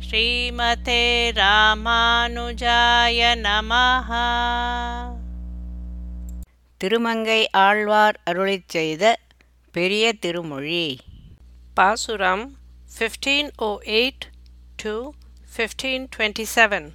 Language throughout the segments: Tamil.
ஸ்ரீமதே ராமானுஜாய நமஹ. திருமங்கை ஆழ்வார் அருளிச் செய்த பெரிய திருமொழி. பாசுரம் 1508 to 1527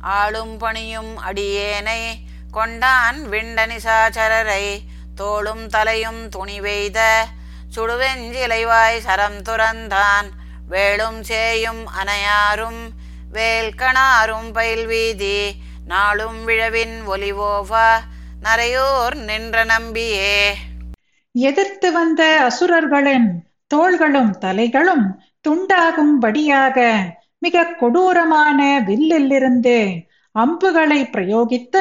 ஆளும் பணியும் அடியேனை கொண்டான் விண்டனிசாச்சரரை தோளும் தலையும் துணிவெய்த சுடுவெஞ்சிலைவாய் சரம் துறந்தான். வேளும் சேயும் அனையாரும் வேல்கணாரும் பயில்வீதி நாளும் விழவின் ஒலிவோவா நரையோர் நின்ற நம்பியே. எதிர்த்து வந்த அசுரர்களின் தோள்களும் தலைகளும் துண்டாகும்படியாக மிக கொடூரமான வில்லிலிருந்து அம்புகளை பிரயோகித்த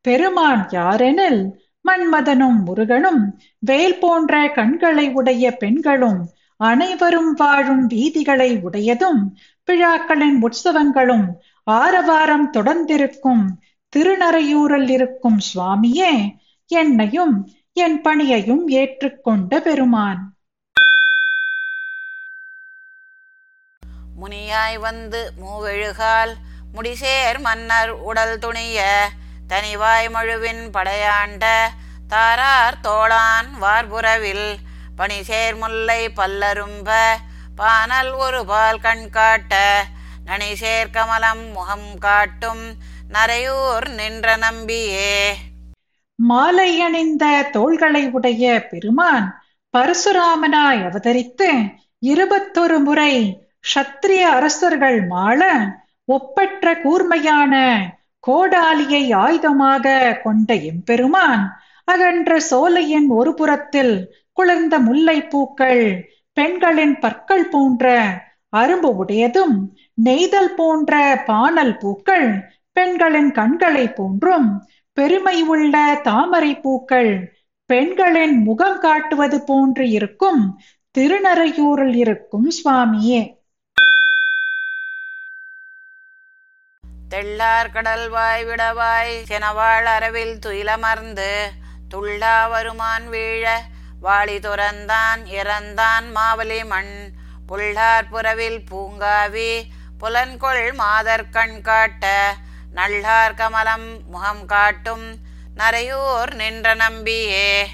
பெருமான் யாரெனில் மன்மதனும் முருகனும் வேல் போன்ற கண்களை உடைய பெண்களும் அனைவரும் வாழும் வீதிகளை உடையதும் விழாக்களின் உற்சவங்களும் ஆரவாரம் தொடர்ந்திருக்கும் திருநறையூரில் இருக்கும் சுவாமியே என்னையும் என் பணியையும் ஏற்றுக்கொண்ட பெருமான். முனியாய் வந்து மூவெழுகால் முடிசேர் மன்னர் உடல் துணிய தனிவாய் முழுவின் படையாண்ட தாரார் தோளான் வார்புறவில் பணிசேர் முல்லை பல்லரும்ப பானல் ஒரு பால் கண் காட்ட நனிசேர் கமலம் முகம் காட்டும் நரையூர் நின்ற நம்பியே. மாலை அணிந்த தோள்களை உடைய பெருமான் பரசுராமனாய் அவதரித்து இருபத்தொரு முறை க்ஷத்திரிய அரசர்கள் மாள ஒப்பற்ற கூர்மையான கோடாலியை ஆயுதமாக கொண்ட எம்பெருமான் அகன்ற சோலையின் ஒரு புறத்தில் குளிர்ந்த முல்லை பூக்கள் பெண்களின் பற்கள் போன்ற அரும்பு உடையதும் நெய்தல் போன்ற பானல் பூக்கள் பெண்களின் கண்களை போன்றும் பெருமை உள்ள தாமரை பூக்கள் பெண்களின் முகம் காட்டுவது போன்று இருக்கும் திருநறையூரில் இருக்கும் சுவாமியே. தெள்ளார் கடல்வாய் விடவாய் செனவாள் அரவில் துயிலமர்ந்து துள்ளா வருமான் வீழ வாளி துறந்தான் இறந்தான் மாவலி மண். புள்ளார் புறவில் பூங்காவி புலன்கொள் மாதர் கண் காட்ட நள்ளார் கமலம் முகம் காட்டும் நரையூர் நின்ற நம்பியே.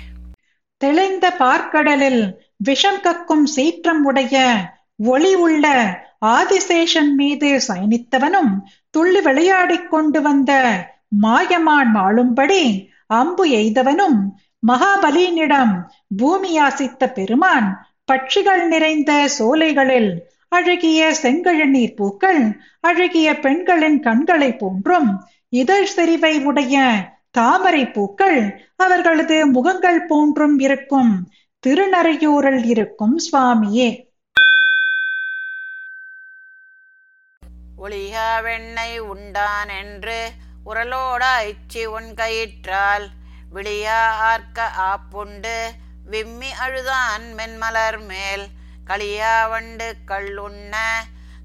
தெளிந்த பார்க்கடலில் விஷம் கக்கும் சீற்றம் உடைய ஒளி உள்ள ஆதிசேஷன் மீது சயனித்தவனும் துள்ளி விளையாடிக் கொண்டு வந்த மாயமான் ஆளும்படி அம்பு எய்தவனும் மகாபலியினிடம் பூமி யாசித்த பெருமான் பட்சிகள் நிறைந்த சோலைகளில் அழகிய செங்கழநீர் பூக்கள் அழகிய பெண்களின் கண்களை போன்றும் இதழ் செறிவை உடைய தாமரை பூக்கள் அவர்களது முகங்கள் போன்றும் இருக்கும். திருநறையூரில் இருக்கும் சுவாமியே. ஒளியா வெண்ணை உண்டான் என்று உரலோட இச்சி உன் கயிற்றால். விழியா ஆர்க்க ஆப்புண்டு விம்மி அழுதான் மென்மலர் மேல். களியா வண்டு கள்ளுண்ண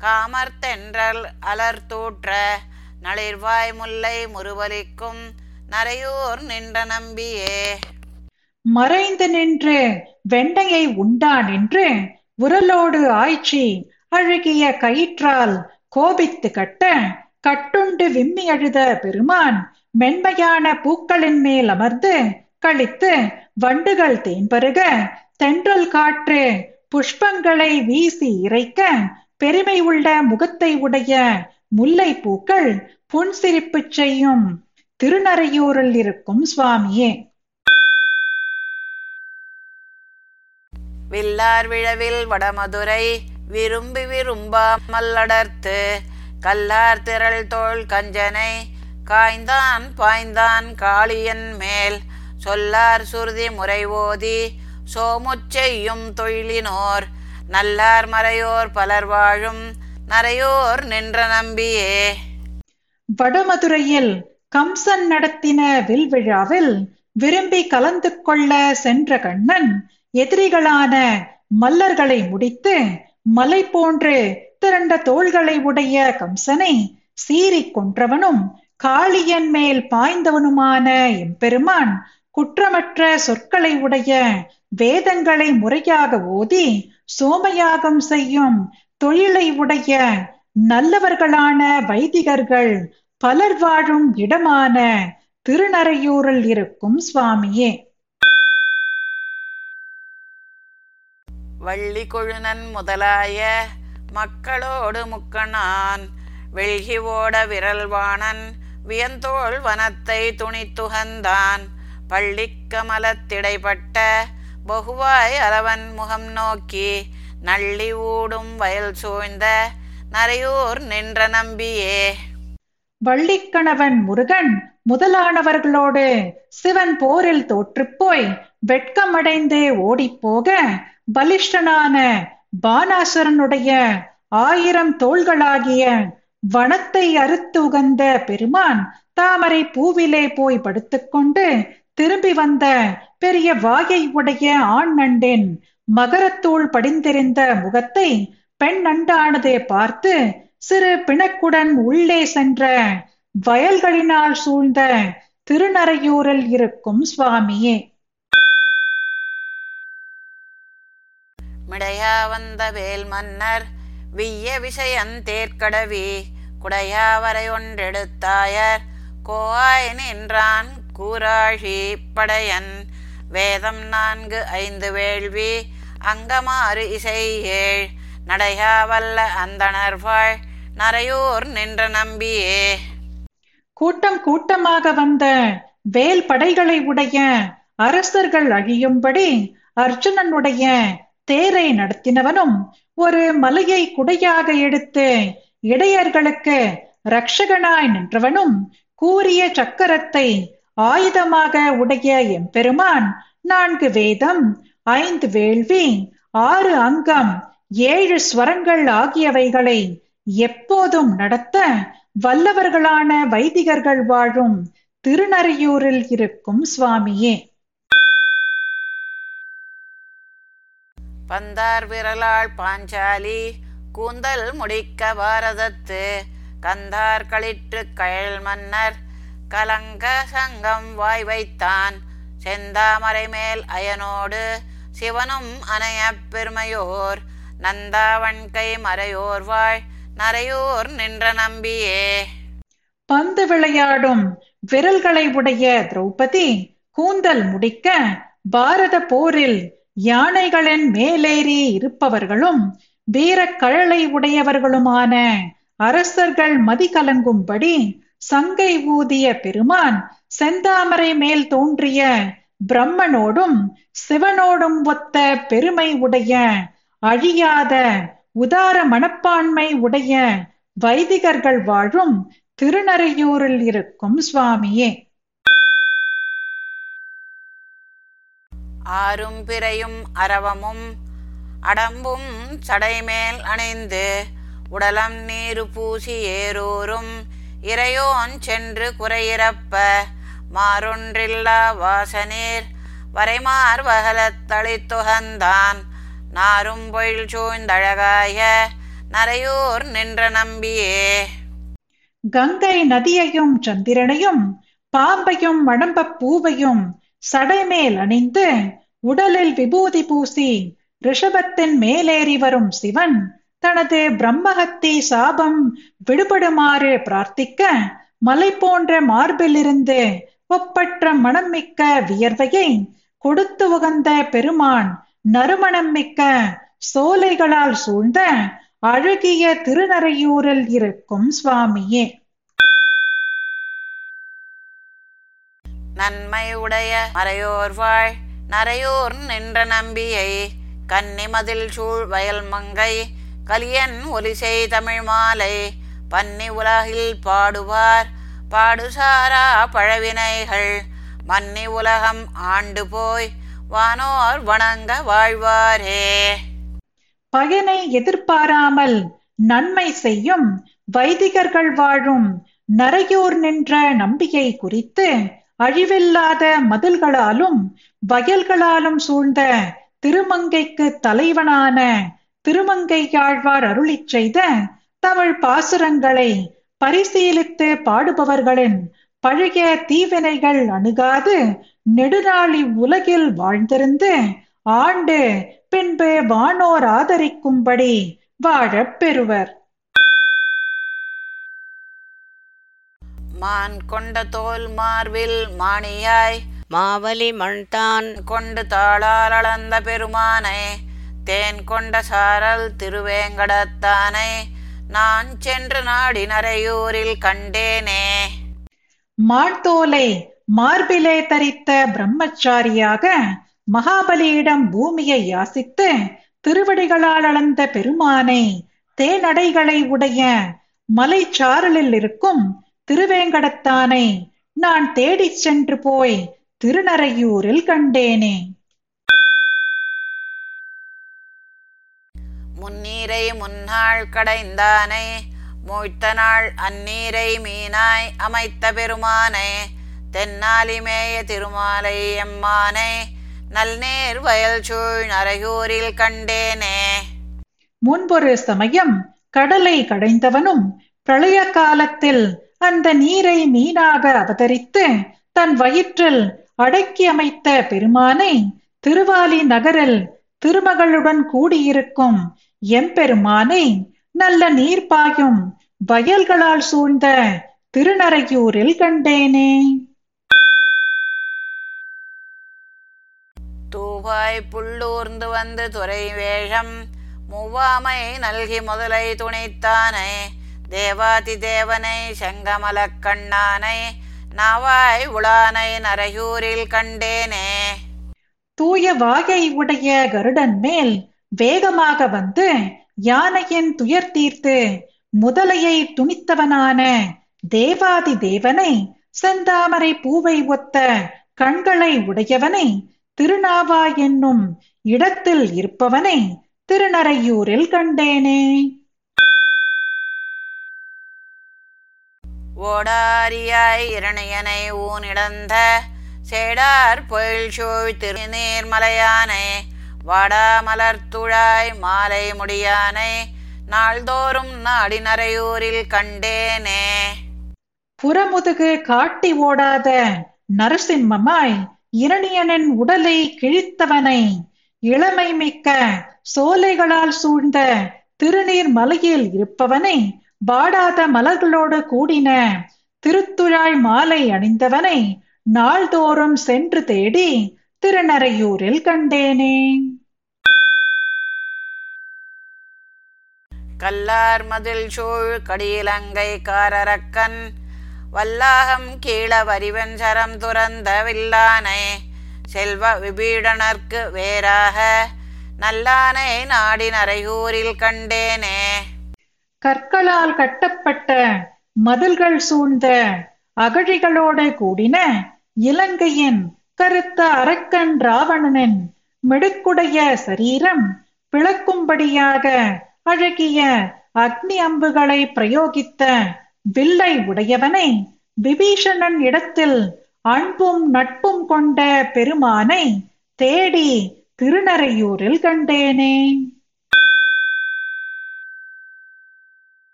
காமர்த்தென்றல் அலர் தூற்ற. நளிர்வாய் முல்லை முருவலிக்கும் நரையூர் நின்ற நம்பியே. மறைந்து நின்று வெண்டையை உண்டான் என்று உரலோடு ஆய்ச்சி அழுகிய கயிற்றால் கோபித்து கட்ட கட்டுண்டு விம்மி அழுத பெருமான் மென்மையான பூக்களின் மேல் அமர்ந்து கழித்து வண்டுகள் தேன்பருக தென்றல் காற்று புஷ்பங்களை வீசி இறைக்க பெருமை உள்ள முகத்தை உடைய முல்லை பூக்கள் புன்சிரிப்பு செய்யும் திருநறையூரில் இருக்கும் சுவாமியே. வில்லார் விழவில் வடமதுரை விரும்பி விரும்பா மல்லடர்த்து கல்லார் திரள் தோள் கஞ்சனை காய்ந்தான் பாய்ந்தான் காளியன் மேல் சொல்லார் சுருதி முறை ஓதி சோமுச்செய்யும் தொழிலினோர் நல்லார் மறையோர் பலர் வாழும் நரையோர் நின்ற நம்பியே. வடமதுரையில் கம்சன் நடத்தின வில் விழாவில் விரும்பி கலந்து கொள்ள சென்ற கண்ணன் எதிரிகளான மல்லர்களை முடித்து மலை போன்று திரண்ட தோள்களை உடைய கம்சனை சீறிக் கொன்றவனும் காளியன் மேல் பாய்ந்தவனுமான எம்பெருமான் குற்றமற்ற சொற்களை உடைய வேதங்களை முறையாக ஓதி சோமயாகம் செய்யும் தொழிலை உடைய நல்லவர்களான வைதிகர்கள் பலர் வாழும் இடமான திருநறையூரில் இருக்கும் சுவாமியே. வள்ளி கொழுநன் முதலாய மக்களோடு முக்கணான் வெள்கி ஓட விரல்வாணன் வியந்தோள் வனத்தை துணித்துகந்தான் பள்ளிக்கமலத்திடைப்பட்ட பகுவாய் அரவன் முகம் நோக்கி நள்ளி ஊடும் வயல் சூழ்ந்த நரையூர் நின்ற நம்பியே. வள்ளிக்கணவன் முருகன் முதலானவர்களோடு சிவன் போரில் தோற்றுப்போய் வெட்கமடைந்து ஓடிப்போக பலிஷ்டனான பானாசுரனுடைய ஆயிரம் தோள்களாகிய வனத்தை அறுத்து உகந்த பெருமான் தாமரை பூவிலே போய் படுத்துக்கொண்டு திரும்பி வந்த பெரிய வாயை உடைய ஆண் நண்டின் மகரத்தூள் படிந்திருந்த முகத்தை பெண் நண்டானதே பார்த்து சிறு பிணக்குடன் உள்ளே சென்ற வயல்களினால் சூழ்ந்த திருநறையூரில் இருக்கும் சுவாமியே. குடையா வந்த வேல் மன்னர் விய்ய விஷயன் தேர்க்கடவி குடையாவரை ஒன்றெடுத்தாயர் கோவாய் நின்றான் கூராழி படையன். வேதம் நான்கு ஐந்து வேள்வி அங்கமாறு இசை ஏழ் நடையா வல்ல அந்தணர் வாழ் நரையூர் நின்ற நம்பியே. கூட்டம் கூட்டமாக வந்த வேல் படைகளை உடைய அரசர்கள் அழியும்படி அர்ஜுனனுடைய தேரை நடத்தினவனும் ஒரு மலையை குடையாக எடுத்து இடையர்களுக்கு ரக்ஷகனாய் நின்றவனும் கூறிய சக்கரத்தை ஆயுதமாக உடைய எம்பெருமான் நான்கு வேதம் ஐந்து வேள்வி ஆறு அங்கம் ஏழு ஸ்வரங்கள் ஆகியவைகளை எப்போதும் நடத்த வல்லவர்களான வைதிகர்கள் வாழும் திருநறையூரில் இருக்கும் சுவாமியே. பந்தார் விரலாள் பாஞ்சாலி கூந்தல் முடிக்க பாரதத்து கந்தார் களிற்று கயல் மன்னர் கலங்க சங்கம் வாய் வைத்தான் செந்தாமரை மேல் அயனோடு சிவனும் அணைய பெருமையோர் நந்தாவண்கை மறையோர் வாழ் நரையோர் நின்ற நம்பியே. பந்து விளையாடும் விரல்களை உடைய திரௌபதி கூந்தல் முடிக்க பாரத போரில் யானைகளின் மேலேறி இருப்பவர்களும் வீரக்கழலை உடையவர்களுமான அரசர்கள் மதிகலங்கும்படி சங்கை ஊதிய பெருமான் செந்தாமரை மேல் தோன்றிய பிரம்மனோடும் சிவனோடும் ஒத்த பெருமை உடைய அழியாத உதார மனப்பான்மை உடைய வைதிகர்கள் வாழும் திருநறையூரில் இருக்கும் சுவாமியே. ஆறும் பிறையும் அரவமும் அடம்பும் சடைமேல் அணைந்து உடலம் நீரு பூசி ஏறூரும் இறையோன் சென்று குறையிறப்ப மாறொன்றில்லா வாசநீர் வரைமார் வகலத்தளித்துகந்தான் நாரும் பொயில் சூழ்ந்தழகாய நரையூர் நின்ற நம்பியே. கங்கை நதியையும் சந்திரனையும் பாம்பையும் மடம்ப பூவையும் சடைமேல் அணிந்து உடலில் விபூதி பூசி ரிஷபத்தின் மேலேறி வரும் சிவன் தனது பிரம்மஹத்தி சாபம் விடுபடுமாறு பிரார்த்திக்க மலை போன்ற மார்பிலிருந்து ஒப்பற்ற மனம் மிக்க வியர்வையை கொடுத்து உகந்த பெருமான் நறுமணம் மிக்க சோலைகளால் சூழ்ந்த அழகிய திருநறையூரில் இருக்கும் சுவாமியே. நன்மை உடைய மறையோர் வாழ். நரையூர் நின்ற நம்பியை கன்னிமதில் சூழ் வயல் மங்கை கலியன் ஒலிசை தமிழ் மாலை பன்னி உலகில் பாடுவார் பாடுசாரா பழவினைகள் மன்னி உலகம் ஆண்டு போய் வானோர் வணங்க வாழ்வாரே. பயனை எதிர்பாராமல் நன்மை செய்யும் வைதிகர்கள் வாழும் நரையூர் நின்ற நம்பிக்கை குறித்து அழிவில்லாத மதில்களாலும் வயல்களாலும் சூழ்ந்த திருமங்கைக்கு தலைவனான திருமங்கையாழ்வார் அருளிச் செய்த தமிழ் பாசுரங்களை பரிசீலித்து பாடுபவர்களின் பழைய தீவினைகள் அணுகாது நெடுநாளி உலகில் வாழ்ந்திருந்து ஆண்டு பின்பு வானோர் ஆதரிக்கும்படி வாழப் பெறுவர். மான் கொண்ட தோல் மார்பில் மாணியாய். மாவலி மண்தான் கொண்டு தாளால் அளந்த பெருமானை தேன் கொண்ட சாரல் திருவேங்கடத்தானை நான் சென்று நாடி நரையூரில் கண்டேனே மான்தோலை மார்பிலே தரித்த பிரம்மச்சாரியாக மகாபலியிடம் பூமியை யாசித்து திருவடிகளால் அளந்த பெருமானை தேனடைகளை உடைய மலைச்சாரலில் இருக்கும் திருவேங்கடத்தானை நான் தேடிச் சென்று போய் திருநறையூரில் கண்டேனே. முன்னீரை முன்னாள் கடைந்தானை மூய்த்த நாள் அந்நீரை மீனாய் அமைத்த பெருமானை தென்னாலிமேய திருமாலை எம்மானை நல்நேர் வயல் சூழ் நரையூரில் கண்டேனே. முன்பொரு சமயம் கடலை கடைந்தவனும் பிரளய காலத்தில் அந்த நீரை மீனாக அவதரித்து தன் வயிற்றில் அடக்கி அமைத்த பெருமானை திருவாலி நகரில் திருமகளுடன் கூடியிருக்கும் எம்பெருமானை நல்ல நீர் பாயும் வயல்களால் சூழ்ந்த திருநரையூரில் கண்டேனே. தூவாய் புள்ளூர்ந்து வந்து துறை வேஷம் மூவாமை நல்கி முதலை துணைத்தானே. தேவாதி தேவனை செங்கமலக் கண்ணானை நாவாய் உளானை நரையூரில் கண்டேனே. தூய வாயை உடைய கருடன் மேல் வேகமாக வந்து யானையின் துயர் தீர்த்து முதலையை துணித்தவனான தேவாதி தேவனை செந்தாமரை பூவை ஒத்த கண்களை உடையவனை திருநாவா என்னும் இடத்தில் இருப்பவனை திருநறையூரில் கண்டேனே. கோடாரியாய் இரணியனை ஊனிடந்த சேடார் பொயில் சூழ் திருநீர்மலையானை வாடாமலர்த்துழாய் மாலை முடியானை நாள்தோறும் நாடி நரையூரில் கண்டேனே. புறமுதுகு காட்டி ஓடாத நரசிம்மமாய் இரணியனின் உடலை கிழித்தவனை இளமை மிக்க சோலைகளால் சூழ்ந்த திருநீர் மலையில் இருப்பவனை வாடாத மலர்களோடு கூடின திருத்துழாய் மாலை அணிந்தவனை நாள்தோறும் சென்று தேடி திருநறையூரில் கண்டேனே. கல்லார் மதில் சூழ் கடியிலங்கை காரரக்கன் வல்லாகம் கீழ வரிவன் சரம் துறந்த வில்லானை செல்வ விபீடனர்க்கு வேறாக நல்லானை நாடி நரையூரில் கண்டேனே. கற்களால் கட்டப்பட்ட மதில்கள் சூழ்ந்த அகழிகளோடு கூடின இலங்கையின் கருத்த அரக்கன் ராவணனின் மிடுக்குடைய சரீரம் பிளக்கும்படியாக அழகிய அக்னி அம்புகளை பிரயோகித்த வில்லை உடையவனை விபீஷணன் இடத்தில் அன்பும் நட்பும் கொண்ட பெருமானை தேடி திருநறையூரில் கண்டேனே.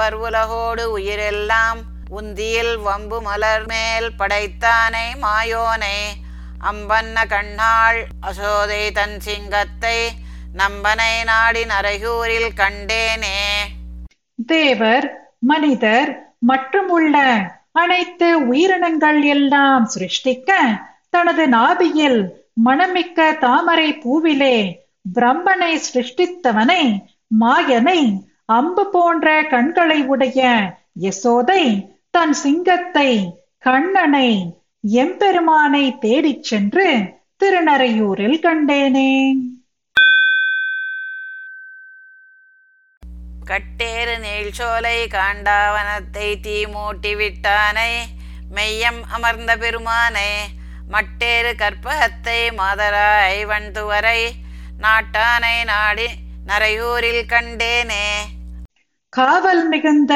உம்பர் உலகோடு உயிரெல்லாம் உந்தியில் வம்பு மலர் மேல் படைத்தானை மாயோனை. அம்பன்ன கண்ணாள் அசோதை தன் சிங்கத்தை நம்பனை நாடி நரையூரில் கண்டேனே. தேவர் மனிதர் மற்றும் உள்ள அனைத்து உயிரினங்கள் எல்லாம் சிருஷ்டிக்க தனது நாபியில் மணமிக்க தாமரை பூவிலே பிரம்மனை சிருஷ்டித்தவனை மாயனை அம்பு போன்ற கண்களை உடைய யசோதை தன் சிங்கத்தை கண்ணனை எம்பெருமானை தேடிச் சென்று திருநறையூரில் கண்டேனே. கட்டேறு நீழ்ச்சோலை காண்டாவனத்தை தீ மூட்டி விட்டானை மெய்யம் அமர்ந்த பெருமானை மட்டேறு கற்பகத்தை மாதராய் வண்துவரை நாட்டானை நாடி நரையூரில் கண்டேனே. காவல் மிகுந்த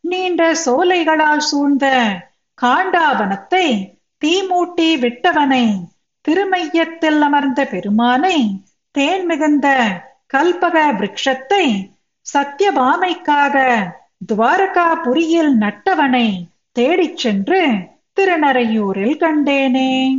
நீண்ட சோலைகளால் சூழ்ந்த காண்டாவனத்தை தீமூட்டி விட்டவனை திருமையத்தில் அமர்ந்த பெருமானை தேன் மிகுந்த கல்பக விருட்சத்தை துவாரகா துவாரகாபுரியில் நட்டவனை தேடிச் சென்று திருநறையூரில் கண்டேனே.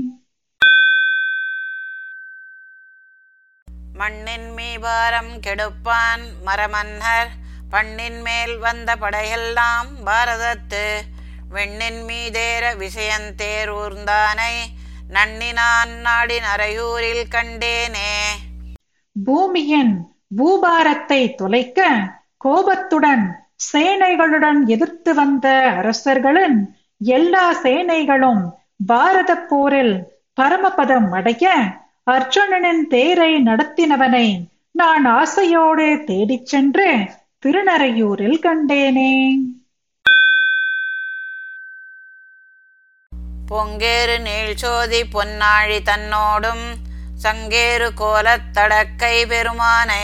மண்ணின் மீபாரம் கெடுப்பான் மரமன்னர். பண்ணின் மேல் வந்த படையெல்லாம் பாரதத்து. வெண்ணின் மீதேற விஷயந்தேர் ஊர்ந்தானை நன்னினான் நாடின் அரையூரில் கண்டேனே. பூமியின் பூபாரத்தை தொலைக்க கோபத்துடன் சேனைகளுடன் எதிர்த்து வந்த அரசர்களின் எல்லா சேனைகளும் பாரத போரில் பரமபதம் அடைய அர்ஜுனனின் தேரை நடத்தினவனை நான் ஆசையோடு தேடிச் சென்று திருநறையூரில் கண்டேனே. பொங்கேறு நீழ்ச்சோதி பொன்னாழி தன்னோடும் சங்கேறு கோலத் தடக்கை பெருமானே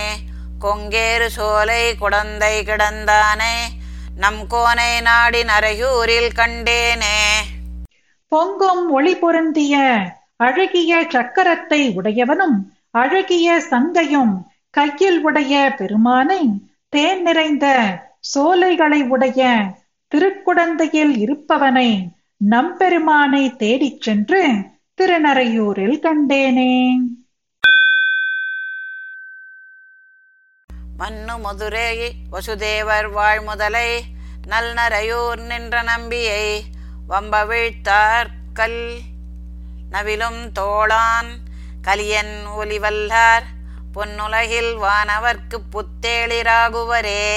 கொங்கேறு சோலை குடந்தை கிடந்தானே நம் கோனை நாடி நரையூரில் கண்டேனே. பொங்கும் ஒளி பொருந்திய அழகிய சக்கரத்தை உடையவனும் அழகிய சங்கையும் கையில் உடைய பெருமானை தேன் நிறைந்த சோலைகளை உடைய திருக்குடந்தையில் இருப்பவனை நம்பெருமானை தேடிச் சென்று திருநறையூரில் கண்டேனே. மன்னு மதுரை வசுதேவர் வாழ்முதலை நல்நரையூர் நின்ற நம்பியை வம்ப வீழ்த்தார் கல் நவிலும் தோளான் கலியன் ஒலிவல்லார் பொன்னுலகில் வானவர்க்கு புத்தேளிராகுவரே.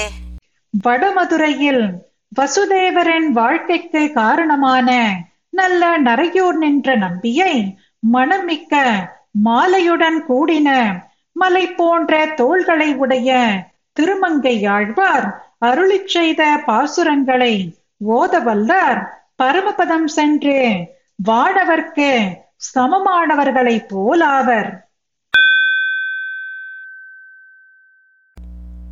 வடமதுரையில் வசுதேவரின் வாழ்க்கைக்கு காரணமான நல்ல நரையூர் நின்ற நம்பியை மணமிக்க மாலையுடன் கூடின மலை போன்ற தோள்களை உடைய திருமங்கையாழ்வார் அருளிச் செய்த பாசுரங்களை ஓதவல்லார் பரமபதம் சென்று வாடவர்க்கு சமமானவர்களைப் போலாவர்.